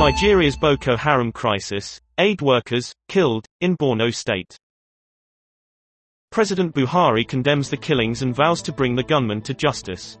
Nigeria's Boko Haram crisis, aid workers, killed, in Borno state. President Buhari condemns the killings and vows to bring the gunmen to justice.